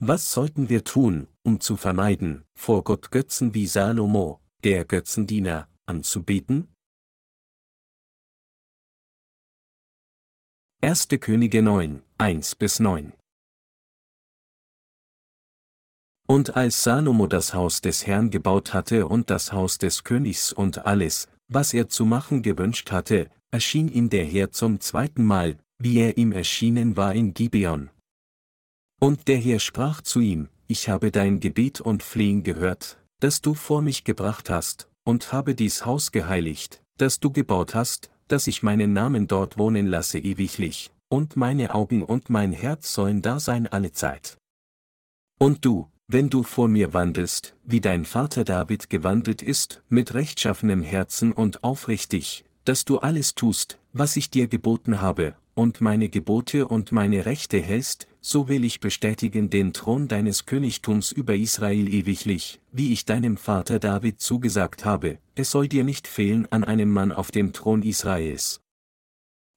Was sollten wir tun, um zu vermeiden, vor Gott Götzen wie Salomo, der Götzendiener, anzubeten? 1. Könige 9, 1 bis 9 Und als Salomo das Haus des Herrn gebaut hatte und das Haus des Königs und alles, was er zu machen gewünscht hatte, erschien ihm der Herr zum zweiten Mal, wie er ihm erschienen war in Gibeon. Und der Herr sprach zu ihm, Ich habe dein Gebet und Flehen gehört, das du vor mich gebracht hast, und habe dies Haus geheiligt, das du gebaut hast, dass ich meinen Namen dort wohnen lasse ewiglich, und meine Augen und mein Herz sollen da sein alle Zeit. Und du, wenn du vor mir wandelst, wie dein Vater David gewandelt ist, mit rechtschaffenem Herzen und aufrichtig, dass du alles tust, was ich dir geboten habe, und meine Gebote und meine Rechte hältst, so will ich bestätigen den Thron deines Königtums über Israel ewiglich, wie ich deinem Vater David zugesagt habe, es soll dir nicht fehlen an einem Mann auf dem Thron Israels.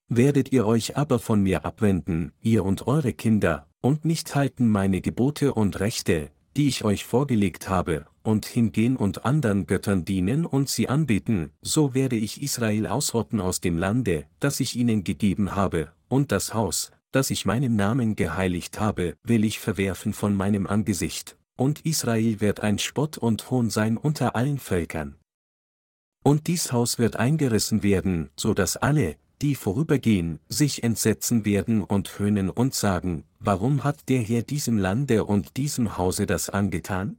Werdet ihr euch aber von mir abwenden, ihr und eure Kinder, und nicht halten meine Gebote und Rechte, die ich euch vorgelegt habe, und hingehen und anderen Göttern dienen und sie anbeten, so werde ich Israel ausrotten aus dem Lande, das ich ihnen gegeben habe, und das Haus, das ich meinem Namen geheiligt habe, will ich verwerfen von meinem Angesicht, und Israel wird ein Spott und Hohn sein unter allen Völkern. Und dies Haus wird eingerissen werden, so dass alle, die vorübergehen, sich entsetzen werden und höhnen und sagen, warum hat der Herr diesem Lande und diesem Hause das angetan?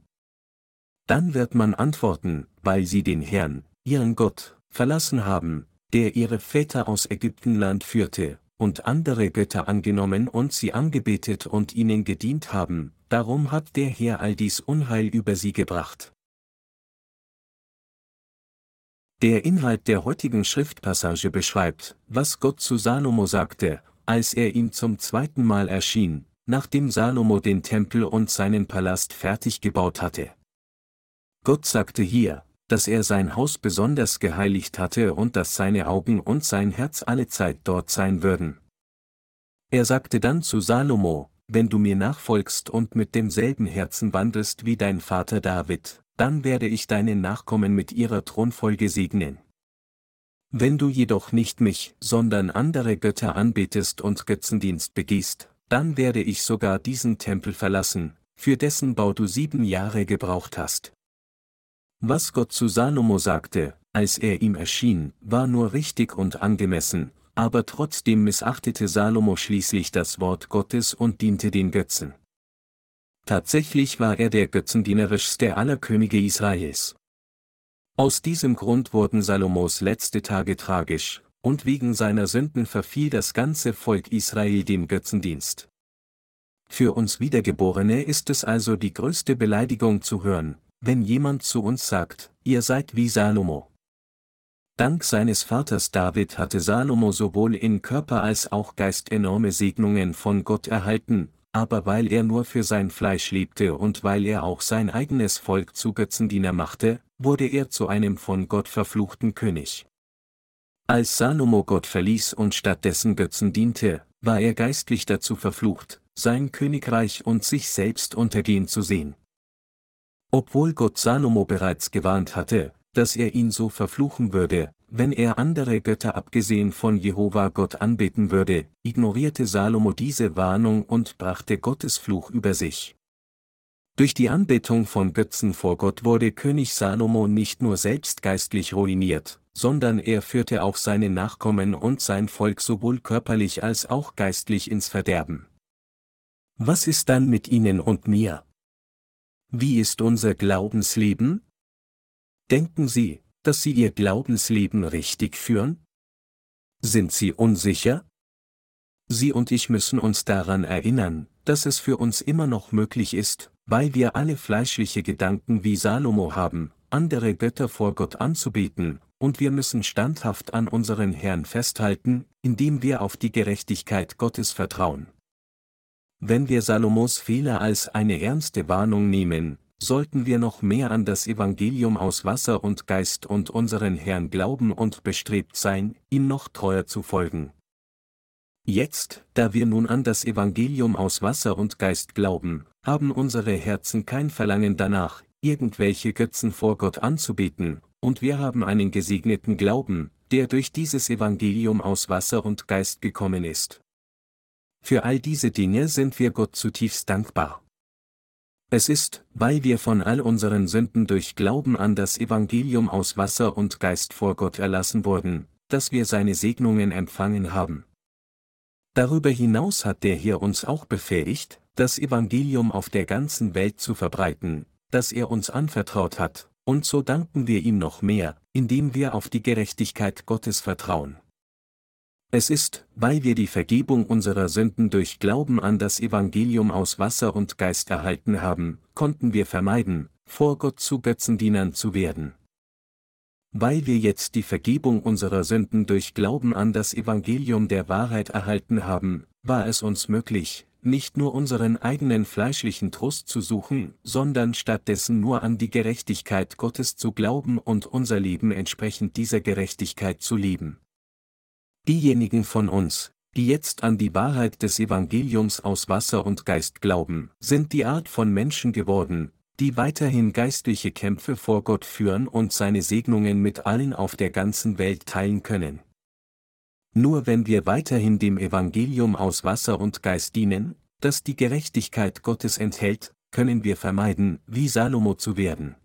Dann wird man antworten, weil sie den Herrn, ihren Gott, verlassen haben, der ihre Väter aus Ägyptenland führte, und andere Götter angenommen und sie angebetet und ihnen gedient haben, darum hat der Herr all dies Unheil über sie gebracht. Der Inhalt der heutigen Schriftpassage beschreibt, was Gott zu Salomo sagte, als er ihm zum zweiten Mal erschien, nachdem Salomo den Tempel und seinen Palast fertig gebaut hatte. Gott sagte hier, dass er sein Haus besonders geheiligt hatte und dass seine Augen und sein Herz alle Zeit dort sein würden. Er sagte dann zu Salomo, wenn du mir nachfolgst und mit demselben Herzen wandelst wie dein Vater David, dann werde ich deine Nachkommen mit ihrer Thronfolge segnen. Wenn du jedoch nicht mich, sondern andere Götter anbetest und Götzendienst begehst, dann werde ich sogar diesen Tempel verlassen, für dessen Bau du sieben Jahre gebraucht hast. Was Gott zu Salomo sagte, als er ihm erschien, war nur richtig und angemessen, aber trotzdem missachtete Salomo schließlich das Wort Gottes und diente den Götzen. Tatsächlich war er der götzendienerischste aller Könige Israels. Aus diesem Grund wurden Salomos letzte Tage tragisch, und wegen seiner Sünden verfiel das ganze Volk Israel dem Götzendienst. Für uns Wiedergeborene ist es also die größte Beleidigung zu hören, wenn jemand zu uns sagt, ihr seid wie Salomo. Dank seines Vaters David hatte Salomo sowohl in Körper als auch Geist enorme Segnungen von Gott erhalten, aber weil er nur für sein Fleisch lebte und weil er auch sein eigenes Volk zu Götzendiener machte, wurde er zu einem von Gott verfluchten König. Als Salomo Gott verließ und stattdessen Götzen diente, war er geistlich dazu verflucht, sein Königreich und sich selbst untergehen zu sehen. Obwohl Gott Salomo bereits gewarnt hatte, dass er ihn so verfluchen würde, wenn er andere Götter abgesehen von Jehova Gott anbeten würde, ignorierte Salomo diese Warnung und brachte Gottes Fluch über sich. Durch die Anbetung von Götzen vor Gott wurde König Salomo nicht nur selbst geistlich ruiniert, sondern er führte auch seine Nachkommen und sein Volk sowohl körperlich als auch geistlich ins Verderben. Was ist dann mit ihnen und mir? Wie ist unser Glaubensleben? Denken Sie, dass Sie Ihr Glaubensleben richtig führen? Sind Sie unsicher? Sie und ich müssen uns daran erinnern, dass es für uns immer noch möglich ist, weil wir alle fleischliche Gedanken wie Salomo haben, andere Götter vor Gott anzubeten, und wir müssen standhaft an unseren Herrn festhalten, indem wir auf die Gerechtigkeit Gottes vertrauen. Wenn wir Salomos Fehler als eine ernste Warnung nehmen, sollten wir noch mehr an das Evangelium aus Wasser und Geist und unseren Herrn glauben und bestrebt sein, ihm noch treuer zu folgen. Jetzt, da wir nun an das Evangelium aus Wasser und Geist glauben, haben unsere Herzen kein Verlangen danach, irgendwelche Götzen vor Gott anzubeten, und wir haben einen gesegneten Glauben, der durch dieses Evangelium aus Wasser und Geist gekommen ist. Für all diese Dinge sind wir Gott zutiefst dankbar. Es ist, weil wir von all unseren Sünden durch Glauben an das Evangelium aus Wasser und Geist vor Gott erlassen wurden, dass wir seine Segnungen empfangen haben. Darüber hinaus hat der hier uns auch befähigt, das Evangelium auf der ganzen Welt zu verbreiten, das er uns anvertraut hat, und so danken wir ihm noch mehr, indem wir auf die Gerechtigkeit Gottes vertrauen. Es ist, weil wir die Vergebung unserer Sünden durch Glauben an das Evangelium aus Wasser und Geist erhalten haben, konnten wir vermeiden, vor Gott zu Götzendienern zu werden. Weil wir jetzt die Vergebung unserer Sünden durch Glauben an das Evangelium der Wahrheit erhalten haben, war es uns möglich, nicht nur unseren eigenen fleischlichen Trost zu suchen, sondern stattdessen nur an die Gerechtigkeit Gottes zu glauben und unser Leben entsprechend dieser Gerechtigkeit zu leben. Diejenigen von uns, die jetzt an die Wahrheit des Evangeliums aus Wasser und Geist glauben, sind die Art von Menschen geworden, die weiterhin geistliche Kämpfe vor Gott führen und seine Segnungen mit allen auf der ganzen Welt teilen können. Nur wenn wir weiterhin dem Evangelium aus Wasser und Geist dienen, das die Gerechtigkeit Gottes enthält, können wir vermeiden, wie Salomo zu werden.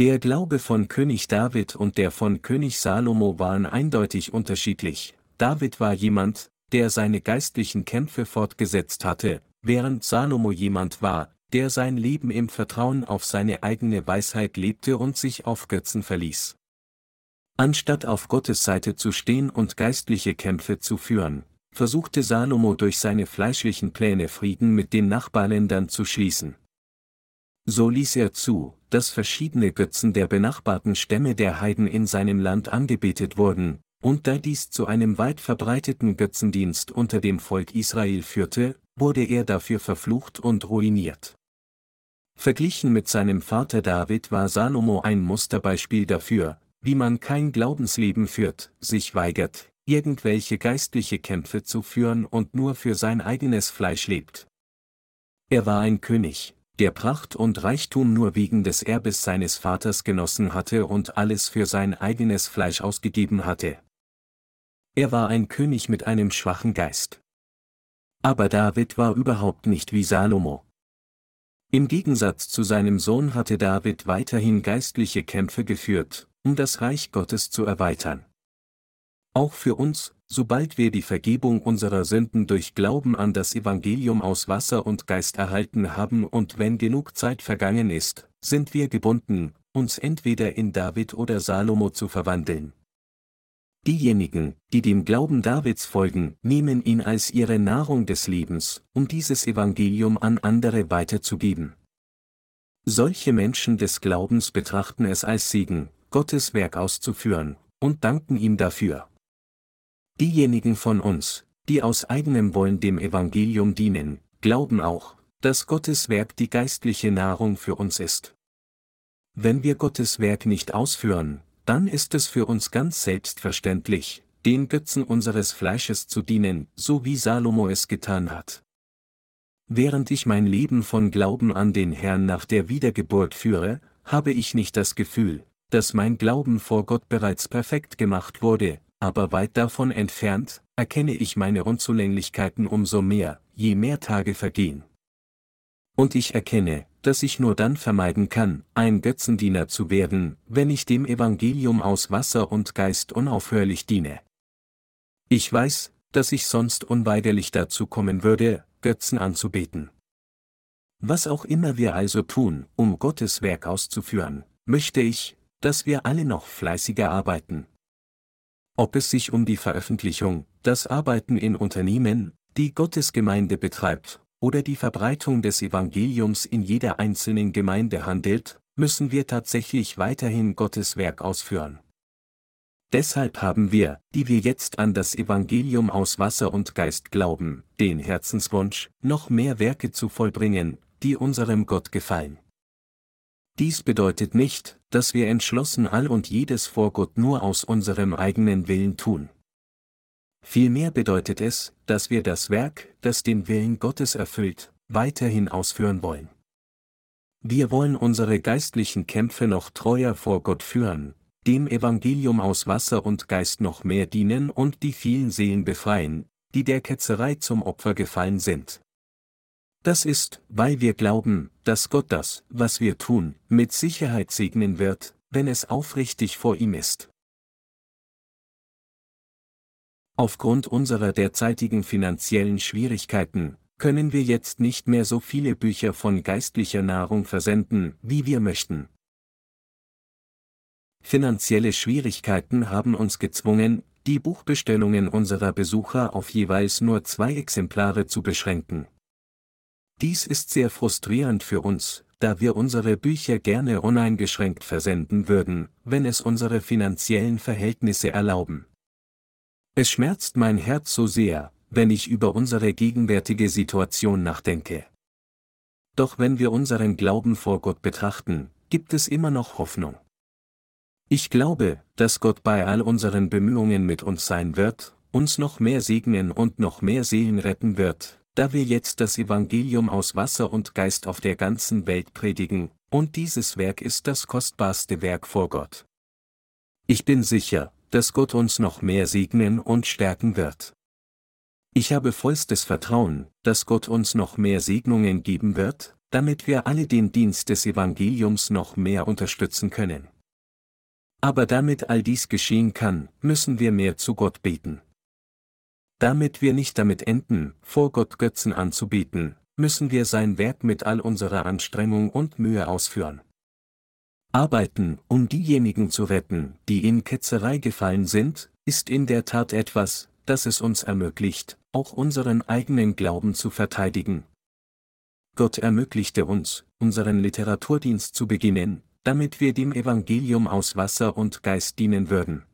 Der Glaube von König David und der von König Salomo waren eindeutig unterschiedlich. David war jemand, der seine geistlichen Kämpfe fortgesetzt hatte, während Salomo jemand war, der sein Leben im Vertrauen auf seine eigene Weisheit lebte und sich auf Götzen verließ. Anstatt auf Gottes Seite zu stehen und geistliche Kämpfe zu führen, versuchte Salomo durch seine fleischlichen Pläne Frieden mit den Nachbarländern zu schließen. So ließ er zu, dass verschiedene Götzen der benachbarten Stämme der Heiden in seinem Land angebetet wurden, und da dies zu einem weit verbreiteten Götzendienst unter dem Volk Israel führte, wurde er dafür verflucht und ruiniert. Verglichen mit seinem Vater David war Salomo ein Musterbeispiel dafür, wie man kein Glaubensleben führt, sich weigert, irgendwelche geistliche Kämpfe zu führen und nur für sein eigenes Fleisch lebt. Er war ein König, der Pracht und Reichtum nur wegen des Erbes seines Vaters genossen hatte und alles für sein eigenes Fleisch ausgegeben hatte. Er war ein König mit einem schwachen Geist. Aber David war überhaupt nicht wie Salomo. Im Gegensatz zu seinem Sohn hatte David weiterhin geistliche Kämpfe geführt, um das Reich Gottes zu erweitern. Auch für uns, sobald wir die Vergebung unserer Sünden durch Glauben an das Evangelium aus Wasser und Geist erhalten haben und wenn genug Zeit vergangen ist, sind wir gebunden, uns entweder in David oder Salomo zu verwandeln. Diejenigen, die dem Glauben Davids folgen, nehmen ihn als ihre Nahrung des Lebens, um dieses Evangelium an andere weiterzugeben. Solche Menschen des Glaubens betrachten es als Segen, Gottes Werk auszuführen, und danken ihm dafür. Diejenigen von uns, die aus eigenem Wollen dem Evangelium dienen, glauben auch, dass Gottes Werk die geistliche Nahrung für uns ist. Wenn wir Gottes Werk nicht ausführen, dann ist es für uns ganz selbstverständlich, den Götzen unseres Fleisches zu dienen, so wie Salomo es getan hat. Während ich mein Leben von Glauben an den Herrn nach der Wiedergeburt führe, habe ich nicht das Gefühl, dass mein Glauben vor Gott bereits perfekt gemacht wurde, aber weit davon entfernt, erkenne ich meine Unzulänglichkeiten umso mehr, je mehr Tage vergehen. Und ich erkenne, dass ich nur dann vermeiden kann, ein Götzendiener zu werden, wenn ich dem Evangelium aus Wasser und Geist unaufhörlich diene. Ich weiß, dass ich sonst unweigerlich dazu kommen würde, Götzen anzubeten. Was auch immer wir also tun, um Gottes Werk auszuführen, möchte ich, dass wir alle noch fleißiger arbeiten, ob es sich um die Veröffentlichung, das Arbeiten in Unternehmen, die Gottes Gemeinde betreibt, oder die Verbreitung des Evangeliums in jeder einzelnen Gemeinde handelt, müssen wir tatsächlich weiterhin Gottes Werk ausführen. Deshalb haben wir, die wir jetzt an das Evangelium aus Wasser und Geist glauben, den Herzenswunsch, noch mehr Werke zu vollbringen, die unserem Gott gefallen. Dies bedeutet nicht, dass wir entschlossen all und jedes vor Gott nur aus unserem eigenen Willen tun. Vielmehr bedeutet es, dass wir das Werk, das den Willen Gottes erfüllt, weiterhin ausführen wollen. Wir wollen unsere geistlichen Kämpfe noch treuer vor Gott führen, dem Evangelium aus Wasser und Geist noch mehr dienen und die vielen Seelen befreien, die der Ketzerei zum Opfer gefallen sind. Das ist, weil wir glauben, dass Gott das, was wir tun, mit Sicherheit segnen wird, wenn es aufrichtig vor ihm ist. Aufgrund unserer derzeitigen finanziellen Schwierigkeiten können wir jetzt nicht mehr so viele Bücher von geistlicher Nahrung versenden, wie wir möchten. Finanzielle Schwierigkeiten haben uns gezwungen, die Buchbestellungen unserer Besucher auf jeweils nur zwei Exemplare zu beschränken. Dies ist sehr frustrierend für uns, da wir unsere Bücher gerne uneingeschränkt versenden würden, wenn es unsere finanziellen Verhältnisse erlauben. Es schmerzt mein Herz so sehr, wenn ich über unsere gegenwärtige Situation nachdenke. Doch wenn wir unseren Glauben vor Gott betrachten, gibt es immer noch Hoffnung. Ich glaube, dass Gott bei all unseren Bemühungen mit uns sein wird, uns noch mehr segnen und noch mehr Seelen retten wird, da wir jetzt das Evangelium aus Wasser und Geist auf der ganzen Welt predigen, und dieses Werk ist das kostbarste Werk vor Gott. Ich bin sicher, dass Gott uns noch mehr segnen und stärken wird. Ich habe vollstes Vertrauen, dass Gott uns noch mehr Segnungen geben wird, damit wir alle den Dienst des Evangeliums noch mehr unterstützen können. Aber damit all dies geschehen kann, müssen wir mehr zu Gott beten. Damit wir nicht damit enden, vor Gott Götzen anzubeten, müssen wir sein Werk mit all unserer Anstrengung und Mühe ausführen. Arbeiten, um diejenigen zu retten, die in Ketzerei gefallen sind, ist in der Tat etwas, das es uns ermöglicht, auch unseren eigenen Glauben zu verteidigen. Gott ermöglichte uns, unseren Literaturdienst zu beginnen, damit wir dem Evangelium aus Wasser und Geist dienen würden.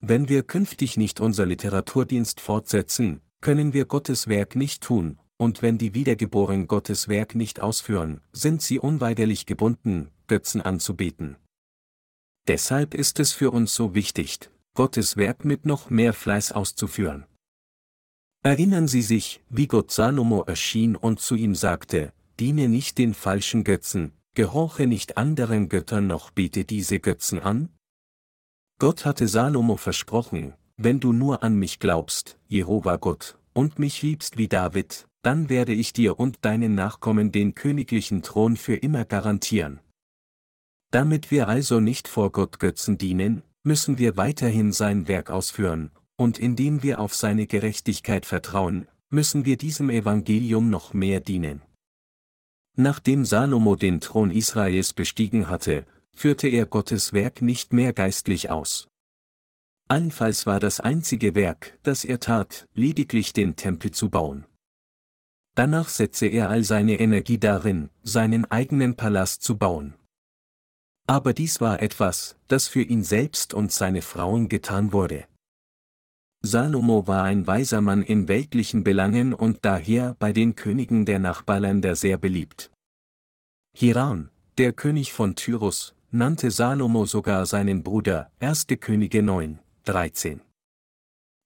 Wenn wir künftig nicht unser Literaturdienst fortsetzen, können wir Gottes Werk nicht tun, und wenn die Wiedergeborenen Gottes Werk nicht ausführen, sind sie unweigerlich gebunden, Götzen anzubeten. Deshalb ist es für uns so wichtig, Gottes Werk mit noch mehr Fleiß auszuführen. Erinnern Sie sich, wie Gott Salomo erschien und zu ihm sagte, diene nicht den falschen Götzen, gehorche nicht anderen Göttern noch bete diese Götzen an? Gott hatte Salomo versprochen, wenn du nur an mich glaubst, Jehova Gott, und mich liebst wie David, dann werde ich dir und deinen Nachkommen den königlichen Thron für immer garantieren. Damit wir also nicht vor Gott Götzen dienen, müssen wir weiterhin sein Werk ausführen, und indem wir auf seine Gerechtigkeit vertrauen, müssen wir diesem Evangelium noch mehr dienen. Nachdem Salomo den Thron Israels bestiegen hatte, führte er Gottes Werk nicht mehr geistlich aus. Allenfalls war das einzige Werk, das er tat, lediglich den Tempel zu bauen. Danach setze er all seine Energie darin, seinen eigenen Palast zu bauen. Aber dies war etwas, das für ihn selbst und seine Frauen getan wurde. Salomo war ein weiser Mann in weltlichen Belangen und daher bei den Königen der Nachbarländer sehr beliebt. Hiram, der König von Tyrus, nannte Salomo sogar seinen Bruder, 1. Könige 9, 13.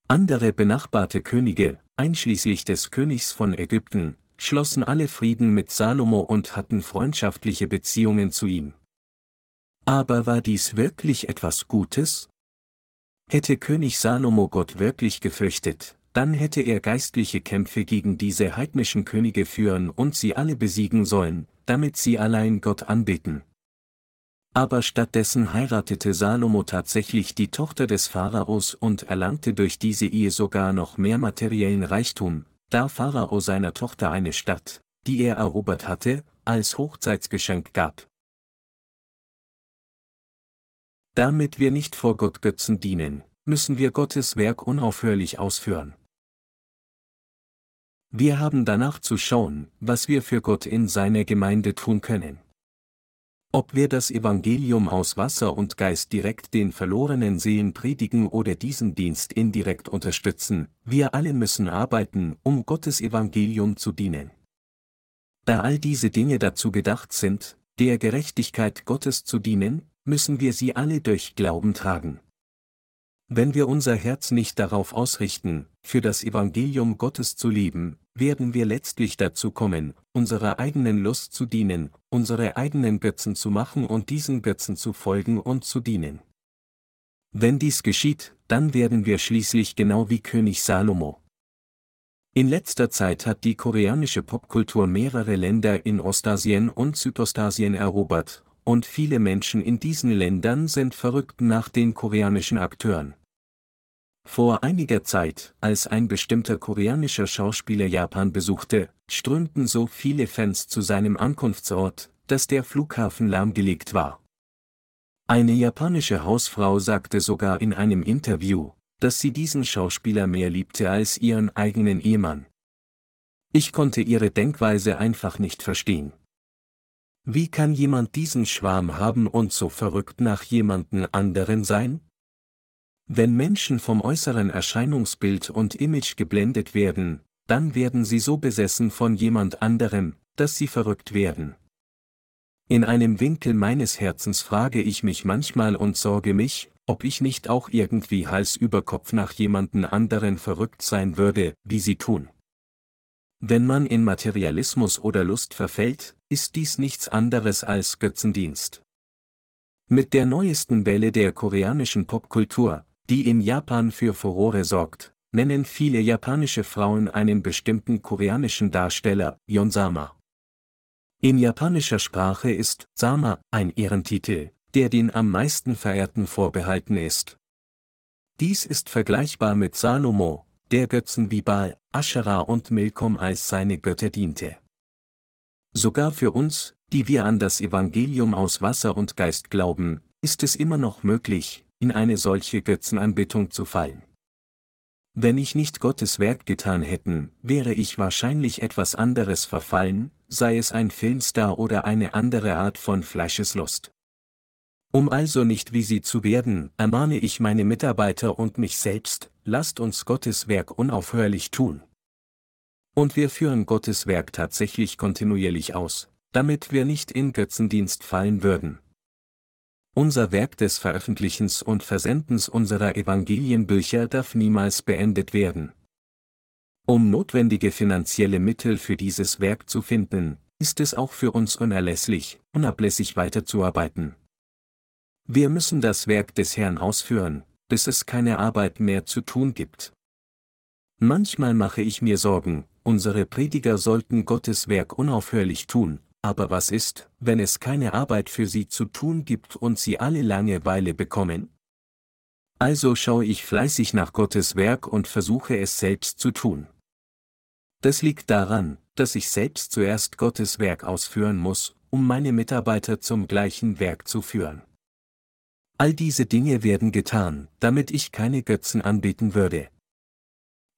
Andere benachbarte Könige, einschließlich des Königs von Ägypten, schlossen alle Frieden mit Salomo und hatten freundschaftliche Beziehungen zu ihm. Aber war dies wirklich etwas Gutes? Hätte König Salomo Gott wirklich gefürchtet, dann hätte er geistliche Kämpfe gegen diese heidnischen Könige führen und sie alle besiegen sollen, damit sie allein Gott anbeten. Aber stattdessen heiratete Salomo tatsächlich die Tochter des Pharaos und erlangte durch diese Ehe sogar noch mehr materiellen Reichtum, da Pharao seiner Tochter eine Stadt, die er erobert hatte, als Hochzeitsgeschenk gab. Damit wir nicht vor Gott Götzen dienen, müssen wir Gottes Werk unaufhörlich ausführen. Wir haben danach zu schauen, was wir für Gott in seiner Gemeinde tun können. Ob wir das Evangelium aus Wasser und Geist direkt den verlorenen Seelen predigen oder diesen Dienst indirekt unterstützen, wir alle müssen arbeiten, um Gottes Evangelium zu dienen. Da all diese Dinge dazu gedacht sind, der Gerechtigkeit Gottes zu dienen, müssen wir sie alle durch Glauben tragen. Wenn wir unser Herz nicht darauf ausrichten, für das Evangelium Gottes zu leben, werden wir letztlich dazu kommen, unserer eigenen Lust zu dienen, unsere eigenen Götzen zu machen und diesen Götzen zu folgen und zu dienen. Wenn dies geschieht, dann werden wir schließlich genau wie König Salomo. In letzter Zeit hat die koreanische Popkultur mehrere Länder in Ostasien und Südostasien erobert, und viele Menschen in diesen Ländern sind verrückt nach den koreanischen Akteuren. Vor einiger Zeit, als ein bestimmter koreanischer Schauspieler Japan besuchte, strömten so viele Fans zu seinem Ankunftsort, dass der Flughafen lahmgelegt war. Eine japanische Hausfrau sagte sogar in einem Interview, dass sie diesen Schauspieler mehr liebte als ihren eigenen Ehemann. Ich konnte ihre Denkweise einfach nicht verstehen. Wie kann jemand diesen Schwarm haben und so verrückt nach jemanden anderen sein? Wenn Menschen vom äußeren Erscheinungsbild und Image geblendet werden, dann werden sie so besessen von jemand anderem, dass sie verrückt werden. In einem Winkel meines Herzens frage ich mich manchmal und sorge mich, ob ich nicht auch irgendwie Hals über Kopf nach jemanden anderen verrückt sein würde, wie sie tun. Wenn man in Materialismus oder Lust verfällt, ist dies nichts anderes als Götzendienst. Mit der neuesten Welle der koreanischen Popkultur, die in Japan für Furore sorgt, nennen viele japanische Frauen einen bestimmten koreanischen Darsteller, Yonsama. In japanischer Sprache ist Sama ein Ehrentitel, der den am meisten Verehrten vorbehalten ist. Dies ist vergleichbar mit Salomo, der Götzen wie Baal, Aschera und Milkom als seine Götter diente. Sogar für uns, die wir an das Evangelium aus Wasser und Geist glauben, ist es immer noch möglich, in eine solche Götzenanbetung zu fallen. Wenn ich nicht Gottes Werk getan hätten, wäre ich wahrscheinlich etwas anderes verfallen, sei es ein Filmstar oder eine andere Art von Fleischeslust. Um also nicht wie sie zu werden, ermahne ich meine Mitarbeiter und mich selbst, lasst uns Gottes Werk unaufhörlich tun. Und wir führen Gottes Werk tatsächlich kontinuierlich aus, damit wir nicht in Götzendienst fallen würden. Unser Werk des Veröffentlichens und Versendens unserer Evangelienbücher darf niemals beendet werden. Um notwendige finanzielle Mittel für dieses Werk zu finden, ist es auch für uns unerlässlich, unablässig weiterzuarbeiten. Wir müssen das Werk des Herrn ausführen, bis es keine Arbeit mehr zu tun gibt. Manchmal mache ich mir Sorgen, unsere Prediger sollten Gottes Werk unaufhörlich tun, aber was ist, wenn es keine Arbeit für sie zu tun gibt und sie alle Langeweile bekommen? Also schaue ich fleißig nach Gottes Werk und versuche es selbst zu tun. Das liegt daran, dass ich selbst zuerst Gottes Werk ausführen muss, um meine Mitarbeiter zum gleichen Werk zu führen. All diese Dinge werden getan, damit ich keine Götzen anbeten würde.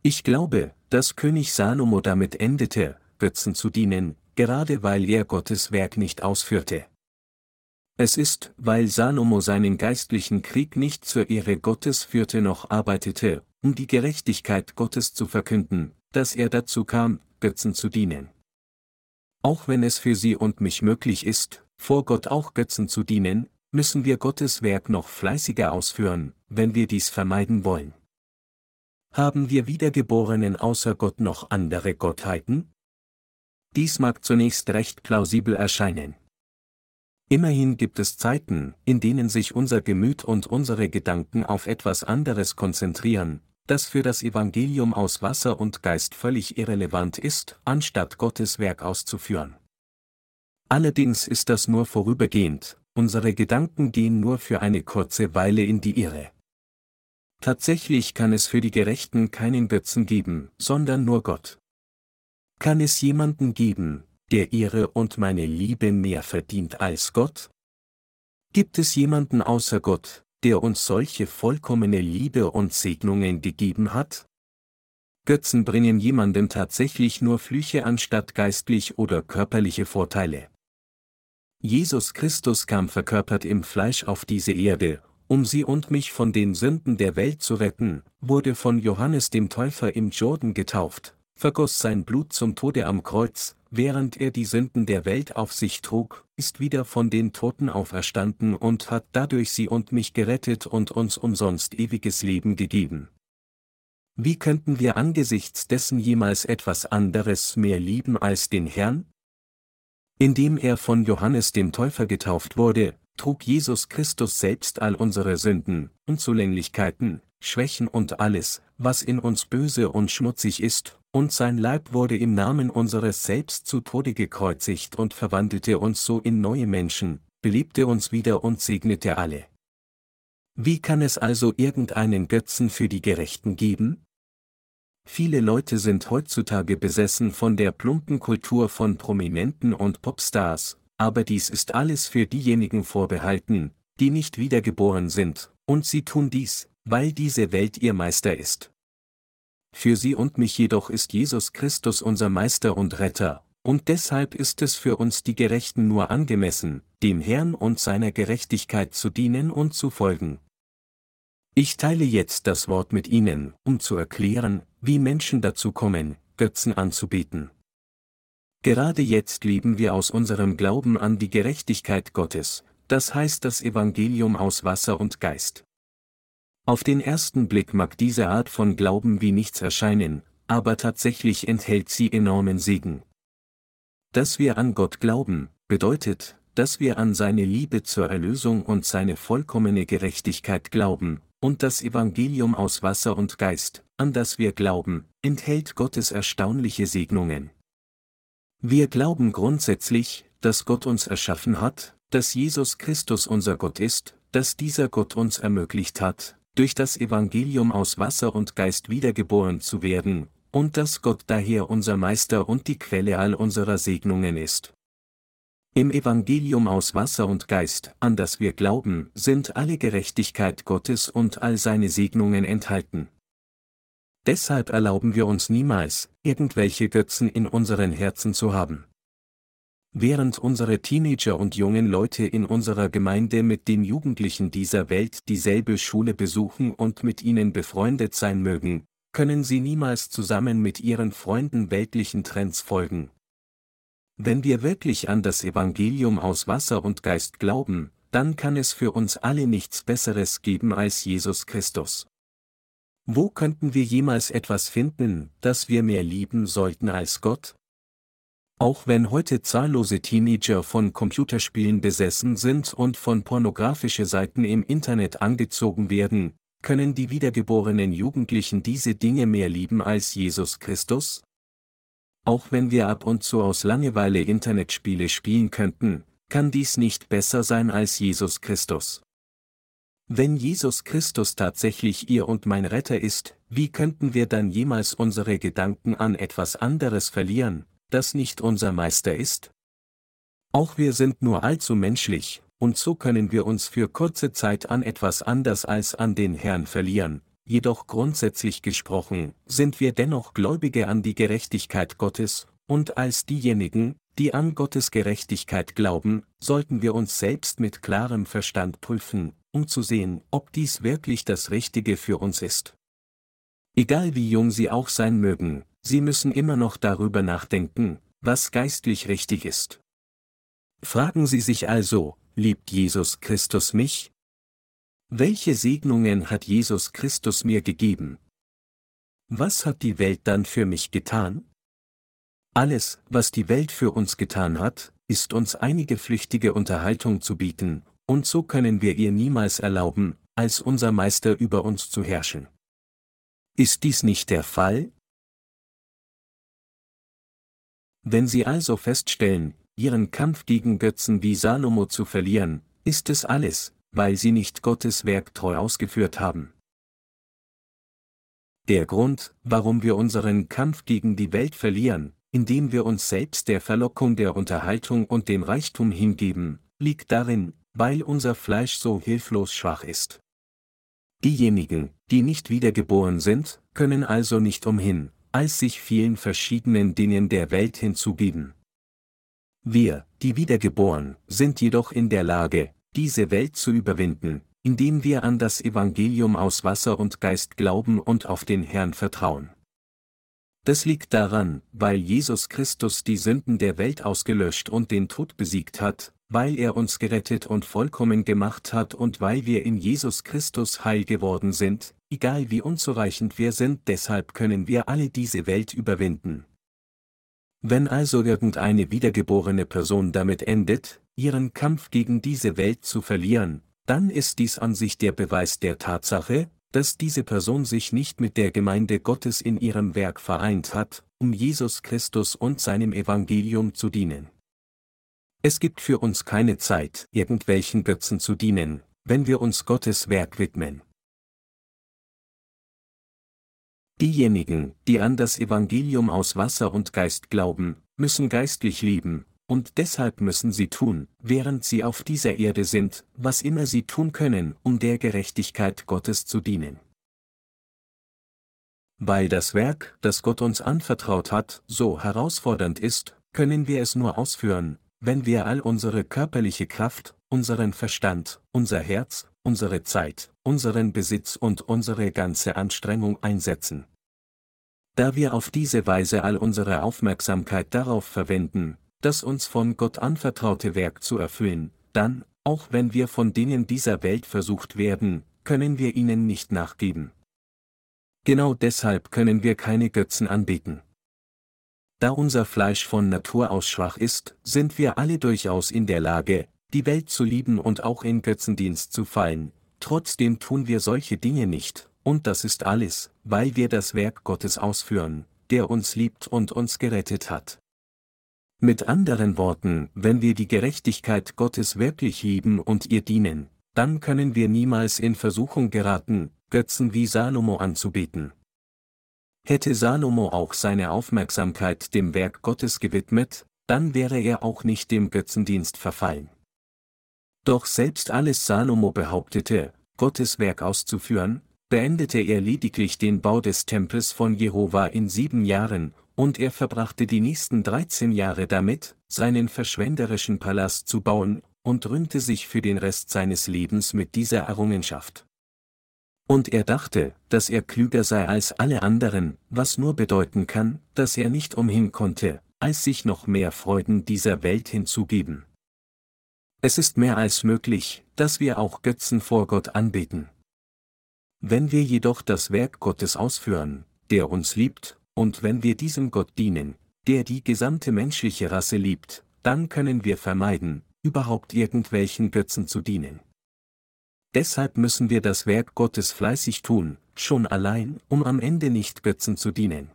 Ich glaube, dass König Salomo damit endete, Götzen zu dienen, gerade weil er Gottes Werk nicht ausführte. Es ist, weil Salomo seinen geistlichen Krieg nicht zur Ehre Gottes führte noch arbeitete, um die Gerechtigkeit Gottes zu verkünden, dass er dazu kam, Götzen zu dienen. Auch wenn es für sie und mich möglich ist, vor Gott auch Götzen zu dienen, müssen wir Gottes Werk noch fleißiger ausführen, wenn wir dies vermeiden wollen. Haben wir Wiedergeborenen außer Gott noch andere Gottheiten? Dies mag zunächst recht plausibel erscheinen. Immerhin gibt es Zeiten, in denen sich unser Gemüt und unsere Gedanken auf etwas anderes konzentrieren, das für das Evangelium aus Wasser und Geist völlig irrelevant ist, anstatt Gottes Werk auszuführen. Allerdings ist das nur vorübergehend, unsere Gedanken gehen nur für eine kurze Weile in die Irre. Tatsächlich kann es für die Gerechten keinen Götzen geben, sondern nur Gott. Kann es jemanden geben, der ihre und meine Liebe mehr verdient als Gott? Gibt es jemanden außer Gott, der uns solche vollkommene Liebe und Segnungen gegeben hat? Götzen bringen jemandem tatsächlich nur Flüche anstatt geistlich oder körperliche Vorteile. Jesus Christus kam verkörpert im Fleisch auf diese Erde, um sie und mich von den Sünden der Welt zu retten, wurde von Johannes dem Täufer im Jordan getauft, vergoss sein Blut zum Tode am Kreuz, während er die Sünden der Welt auf sich trug, ist wieder von den Toten auferstanden und hat dadurch sie und mich gerettet und uns umsonst ewiges Leben gegeben. Wie könnten wir angesichts dessen jemals etwas anderes mehr lieben als den Herrn? Indem er von Johannes dem Täufer getauft wurde, trug Jesus Christus selbst all unsere Sünden, Unzulänglichkeiten, Schwächen und alles, was in uns böse und schmutzig ist, und sein Leib wurde im Namen unseres Selbst zu Tode gekreuzigt und verwandelte uns so in neue Menschen, belebte uns wieder und segnete alle. Wie kann es also irgendeinen Götzen für die Gerechten geben? Viele Leute sind heutzutage besessen von der plumpen Kultur von Prominenten und Popstars, aber dies ist alles für diejenigen vorbehalten, die nicht wiedergeboren sind, und sie tun dies, weil diese Welt ihr Meister ist. Für sie und mich jedoch ist Jesus Christus unser Meister und Retter, und deshalb ist es für uns die Gerechten nur angemessen, dem Herrn und seiner Gerechtigkeit zu dienen und zu folgen. Ich teile jetzt das Wort mit Ihnen, um zu erklären, wie Menschen dazu kommen, Götzen anzubeten. Gerade jetzt leben wir aus unserem Glauben an die Gerechtigkeit Gottes, das heißt das Evangelium aus Wasser und Geist. Auf den ersten Blick mag diese Art von Glauben wie nichts erscheinen, aber tatsächlich enthält sie enormen Segen. Dass wir an Gott glauben, bedeutet, dass wir an seine Liebe zur Erlösung und seine vollkommene Gerechtigkeit glauben, und das Evangelium aus Wasser und Geist, an das wir glauben, enthält Gottes erstaunliche Segnungen. Wir glauben grundsätzlich, dass Gott uns erschaffen hat, dass Jesus Christus unser Gott ist, dass dieser Gott uns ermöglicht hat, durch das Evangelium aus Wasser und Geist wiedergeboren zu werden, und dass Gott daher unser Meister und die Quelle all unserer Segnungen ist. Im Evangelium aus Wasser und Geist, an das wir glauben, sind alle Gerechtigkeit Gottes und all seine Segnungen enthalten. Deshalb erlauben wir uns niemals, irgendwelche Götzen in unseren Herzen zu haben. Während unsere Teenager und jungen Leute in unserer Gemeinde mit den Jugendlichen dieser Welt dieselbe Schule besuchen und mit ihnen befreundet sein mögen, können sie niemals zusammen mit ihren Freunden weltlichen Trends folgen. Wenn wir wirklich an das Evangelium aus Wasser und Geist glauben, dann kann es für uns alle nichts Besseres geben als Jesus Christus. Wo könnten wir jemals etwas finden, das wir mehr lieben sollten als Gott? Auch wenn heute zahllose Teenager von Computerspielen besessen sind und von pornografische Seiten im Internet angezogen werden, können die wiedergeborenen Jugendlichen diese Dinge mehr lieben als Jesus Christus? Auch wenn wir ab und zu aus Langeweile Internetspiele spielen könnten, kann dies nicht besser sein als Jesus Christus. Wenn Jesus Christus tatsächlich ihr und mein Retter ist, wie könnten wir dann jemals unsere Gedanken an etwas anderes verlieren, das nicht unser Meister ist? Auch wir sind nur allzu menschlich, und so können wir uns für kurze Zeit an etwas anders als an den Herrn verlieren, jedoch grundsätzlich gesprochen, sind wir dennoch Gläubige an die Gerechtigkeit Gottes, und als diejenigen, die an Gottes Gerechtigkeit glauben, sollten wir uns selbst mit klarem Verstand prüfen, um zu sehen, ob dies wirklich das Richtige für uns ist. Egal wie jung sie auch sein mögen, Sie müssen immer noch darüber nachdenken, was geistlich richtig ist. Fragen Sie sich also, liebt Jesus Christus mich? Welche Segnungen hat Jesus Christus mir gegeben? Was hat die Welt dann für mich getan? Alles, was die Welt für uns getan hat, ist uns einige flüchtige Unterhaltung zu bieten, und so können wir ihr niemals erlauben, als unser Meister über uns zu herrschen. Ist dies nicht der Fall, Wenn Sie also feststellen, Ihren Kampf gegen Götzen wie Salomo zu verlieren, ist es alles, weil Sie nicht Gottes Werk treu ausgeführt haben. Der Grund, warum wir unseren Kampf gegen die Welt verlieren, indem wir uns selbst der Verlockung der Unterhaltung und dem Reichtum hingeben, liegt darin, weil unser Fleisch so hilflos schwach ist. Diejenigen, die nicht wiedergeboren sind, können also nicht umhin, als sich vielen verschiedenen Dingen der Welt hinzugeben. Wir, die wiedergeboren, sind jedoch in der Lage, diese Welt zu überwinden, indem wir an das Evangelium aus Wasser und Geist glauben und auf den Herrn vertrauen. Das liegt daran, weil Jesus Christus die Sünden der Welt ausgelöscht und den Tod besiegt hat, weil er uns gerettet und vollkommen gemacht hat und weil wir in Jesus Christus heil geworden sind, egal wie unzureichend wir sind, deshalb können wir alle diese Welt überwinden. Wenn also irgendeine wiedergeborene Person damit endet, ihren Kampf gegen diese Welt zu verlieren, dann ist dies an sich der Beweis der Tatsache, dass diese Person sich nicht mit der Gemeinde Gottes in ihrem Werk vereint hat, um Jesus Christus und seinem Evangelium zu dienen. Es gibt für uns keine Zeit, irgendwelchen Götzen zu dienen, wenn wir uns Gottes Werk widmen. Diejenigen, die an das Evangelium aus Wasser und Geist glauben, müssen geistlich lieben, und deshalb müssen sie tun, während sie auf dieser Erde sind, was immer sie tun können, um der Gerechtigkeit Gottes zu dienen. Weil das Werk, das Gott uns anvertraut hat, so herausfordernd ist, können wir es nur ausführen, wenn wir all unsere körperliche Kraft, unseren Verstand, unser Herz, unsere Zeit, unseren Besitz und unsere ganze Anstrengung einsetzen. Da wir auf diese Weise all unsere Aufmerksamkeit darauf verwenden, das uns von Gott anvertraute Werk zu erfüllen, dann, auch wenn wir von Dingen dieser Welt versucht werden, können wir ihnen nicht nachgeben. Genau deshalb können wir keine Götzen anbeten. Da unser Fleisch von Natur aus schwach ist, sind wir alle durchaus in der Lage, die Welt zu lieben und auch in Götzendienst zu fallen, trotzdem tun wir solche Dinge nicht, und das ist alles, weil wir das Werk Gottes ausführen, der uns liebt und uns gerettet hat. Mit anderen Worten, wenn wir die Gerechtigkeit Gottes wirklich lieben und ihr dienen, dann können wir niemals in Versuchung geraten, Götzen wie Salomo anzubeten. Hätte Salomo auch seine Aufmerksamkeit dem Werk Gottes gewidmet, dann wäre er auch nicht dem Götzendienst verfallen. Doch selbst alles Salomo behauptete, Gottes Werk auszuführen, beendete er lediglich den Bau des Tempels von Jehova in sieben Jahren, und er verbrachte die nächsten 13 Jahre damit, seinen verschwenderischen Palast zu bauen, und rühmte sich für den Rest seines Lebens mit dieser Errungenschaft. Und er dachte, dass er klüger sei als alle anderen, was nur bedeuten kann, dass er nicht umhin konnte, als sich noch mehr Freuden dieser Welt hinzugeben. Es ist mehr als möglich, dass wir auch Götzen vor Gott anbeten. Wenn wir jedoch das Werk Gottes ausführen, der uns liebt, und wenn wir diesem Gott dienen, der die gesamte menschliche Rasse liebt, dann können wir vermeiden, überhaupt irgendwelchen Götzen zu dienen. Deshalb müssen wir das Werk Gottes fleißig tun, schon allein, um am Ende nicht Götzen zu dienen.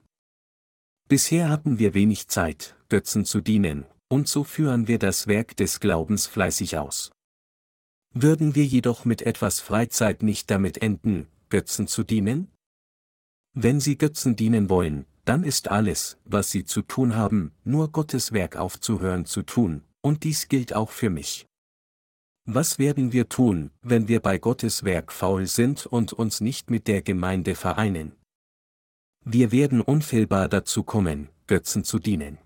Bisher hatten wir wenig Zeit, Götzen zu dienen, und so führen wir das Werk des Glaubens fleißig aus. Würden wir jedoch mit etwas Freizeit nicht damit enden, Götzen zu dienen? Wenn Sie Götzen dienen wollen, dann ist alles, was Sie zu tun haben, nur Gottes Werk aufzuhören zu tun, und dies gilt auch für mich. Was werden wir tun, wenn wir bei Gottes Werk faul sind und uns nicht mit der Gemeinde vereinen? Wir werden unfehlbar dazu kommen, Götzen zu dienen.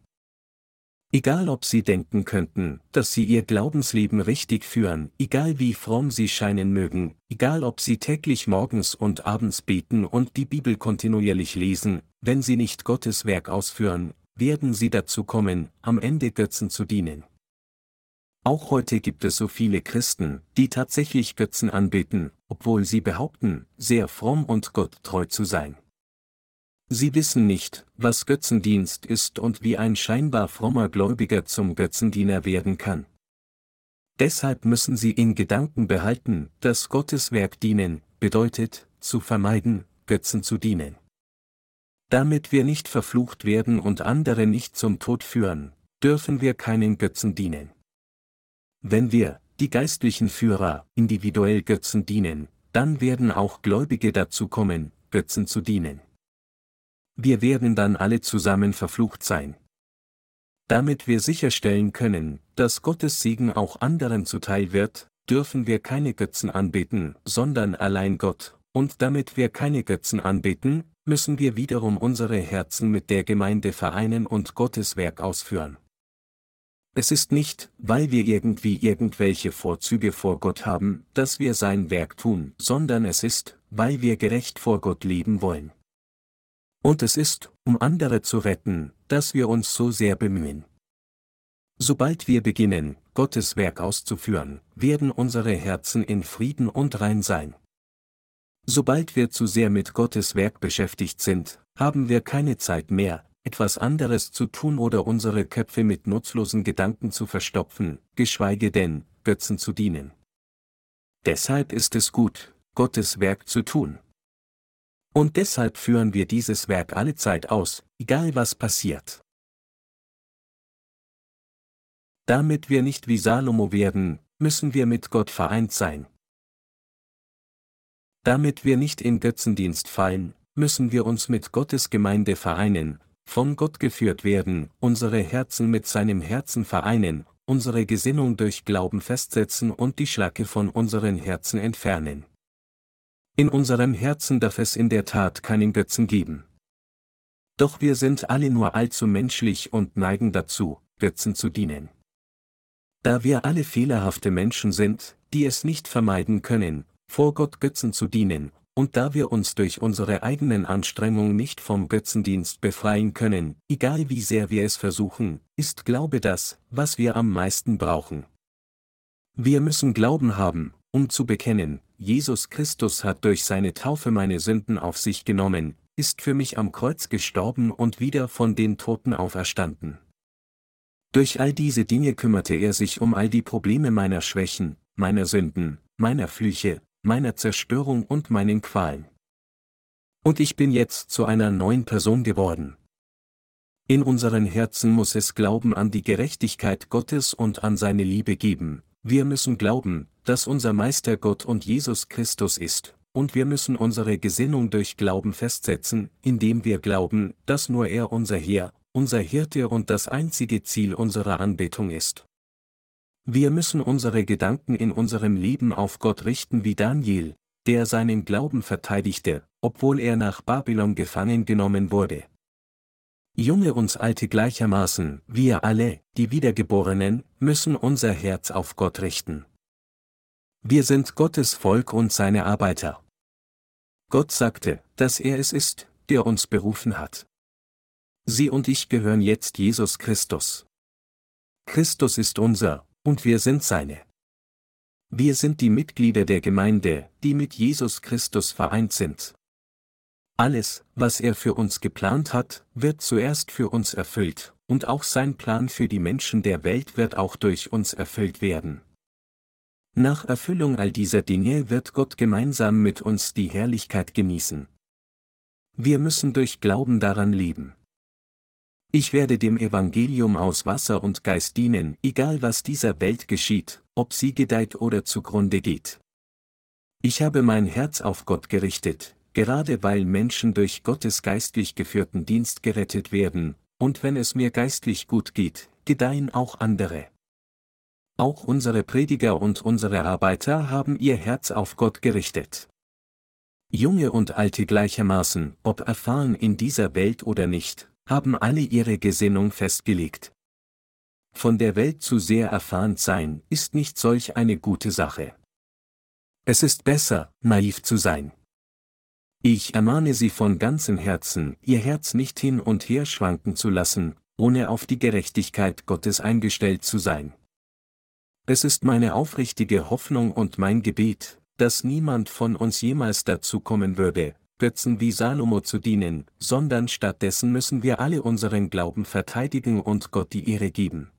Egal ob sie denken könnten, dass sie ihr Glaubensleben richtig führen, egal wie fromm sie scheinen mögen, egal ob sie täglich morgens und abends beten und die Bibel kontinuierlich lesen, wenn sie nicht Gottes Werk ausführen, werden sie dazu kommen, am Ende Götzen zu dienen. Auch heute gibt es so viele Christen, die tatsächlich Götzen anbeten, obwohl sie behaupten, sehr fromm und Gott treu zu sein. Sie wissen nicht, was Götzendienst ist und wie ein scheinbar frommer Gläubiger zum Götzendiener werden kann. Deshalb müssen Sie in Gedanken behalten, dass Gottes Werk dienen, bedeutet, zu vermeiden, Götzen zu dienen. Damit wir nicht verflucht werden und andere nicht zum Tod führen, dürfen wir keinen Götzen dienen. Wenn wir, die geistlichen Führer, individuell Götzen dienen, dann werden auch Gläubige dazu kommen, Götzen zu dienen. Wir werden dann alle zusammen verflucht sein. Damit wir sicherstellen können, dass Gottes Segen auch anderen zuteil wird, dürfen wir keine Götzen anbeten, sondern allein Gott, und damit wir keine Götzen anbeten, müssen wir wiederum unsere Herzen mit der Gemeinde vereinen und Gottes Werk ausführen. Es ist nicht, weil wir irgendwie irgendwelche Vorzüge vor Gott haben, dass wir sein Werk tun, sondern es ist, weil wir gerecht vor Gott leben wollen. Und es ist, um andere zu retten, dass wir uns so sehr bemühen. Sobald wir beginnen, Gottes Werk auszuführen, werden unsere Herzen in Frieden und rein sein. Sobald wir zu sehr mit Gottes Werk beschäftigt sind, haben wir keine Zeit mehr, etwas anderes zu tun oder unsere Köpfe mit nutzlosen Gedanken zu verstopfen, geschweige denn, Götzen zu dienen. Deshalb ist es gut, Gottes Werk zu tun. Und deshalb führen wir dieses Werk alle Zeit aus, egal was passiert. Damit wir nicht wie Salomo werden, müssen wir mit Gott vereint sein. Damit wir nicht in Götzendienst fallen, müssen wir uns mit Gottes Gemeinde vereinen, von Gott geführt werden, unsere Herzen mit seinem Herzen vereinen, unsere Gesinnung durch Glauben festsetzen und die Schlacke von unseren Herzen entfernen. In unserem Herzen darf es in der Tat keinen Götzen geben. Doch wir sind alle nur allzu menschlich und neigen dazu, Götzen zu dienen. Da wir alle fehlerhafte Menschen sind, die es nicht vermeiden können, vor Gott Götzen zu dienen, und da wir uns durch unsere eigenen Anstrengungen nicht vom Götzendienst befreien können, egal wie sehr wir es versuchen, ist Glaube das, was wir am meisten brauchen. Wir müssen Glauben haben, um zu bekennen, Jesus Christus hat durch seine Taufe meine Sünden auf sich genommen, ist für mich am Kreuz gestorben und wieder von den Toten auferstanden. Durch all diese Dinge kümmerte er sich um all die Probleme meiner Schwächen, meiner Sünden, meiner Flüche, meiner Zerstörung und meinen Qualen. Und ich bin jetzt zu einer neuen Person geworden. In unseren Herzen muss es Glauben an die Gerechtigkeit Gottes und an seine Liebe geben, wir müssen glauben, dass unser Meister Gott und Jesus Christus ist, und wir müssen unsere Gesinnung durch Glauben festsetzen, indem wir glauben, dass nur er unser Herr, unser Hirte und das einzige Ziel unserer Anbetung ist. Wir müssen unsere Gedanken in unserem Leben auf Gott richten wie Daniel, der seinen Glauben verteidigte, obwohl er nach Babylon gefangen genommen wurde. Junge und Alte gleichermaßen, wir alle, die Wiedergeborenen, müssen unser Herz auf Gott richten. Wir sind Gottes Volk und seine Arbeiter. Gott sagte, dass er es ist, der uns berufen hat. Sie und ich gehören jetzt Jesus Christus. Christus ist unser, und wir sind seine. Wir sind die Mitglieder der Gemeinde, die mit Jesus Christus vereint sind. Alles, was er für uns geplant hat, wird zuerst für uns erfüllt, und auch sein Plan für die Menschen der Welt wird auch durch uns erfüllt werden. Nach Erfüllung all dieser Dinge wird Gott gemeinsam mit uns die Herrlichkeit genießen. Wir müssen durch Glauben daran leben. Ich werde dem Evangelium aus Wasser und Geist dienen, egal was dieser Welt geschieht, ob sie gedeiht oder zugrunde geht. Ich habe mein Herz auf Gott gerichtet, gerade weil Menschen durch Gottes geistlich geführten Dienst gerettet werden, und wenn es mir geistlich gut geht, gedeihen auch andere. Auch unsere Prediger und unsere Arbeiter haben ihr Herz auf Gott gerichtet. Junge und Alte gleichermaßen, ob erfahren in dieser Welt oder nicht, haben alle ihre Gesinnung festgelegt. Von der Welt zu sehr erfahren sein, ist nicht solch eine gute Sache. Es ist besser, naiv zu sein. Ich ermahne Sie von ganzem Herzen, Ihr Herz nicht hin und her schwanken zu lassen, ohne auf die Gerechtigkeit Gottes eingestellt zu sein. Es ist meine aufrichtige Hoffnung und mein Gebet, dass niemand von uns jemals dazu kommen würde, Götzen wie Salomo zu dienen, sondern stattdessen müssen wir alle unseren Glauben verteidigen und Gott die Ehre geben.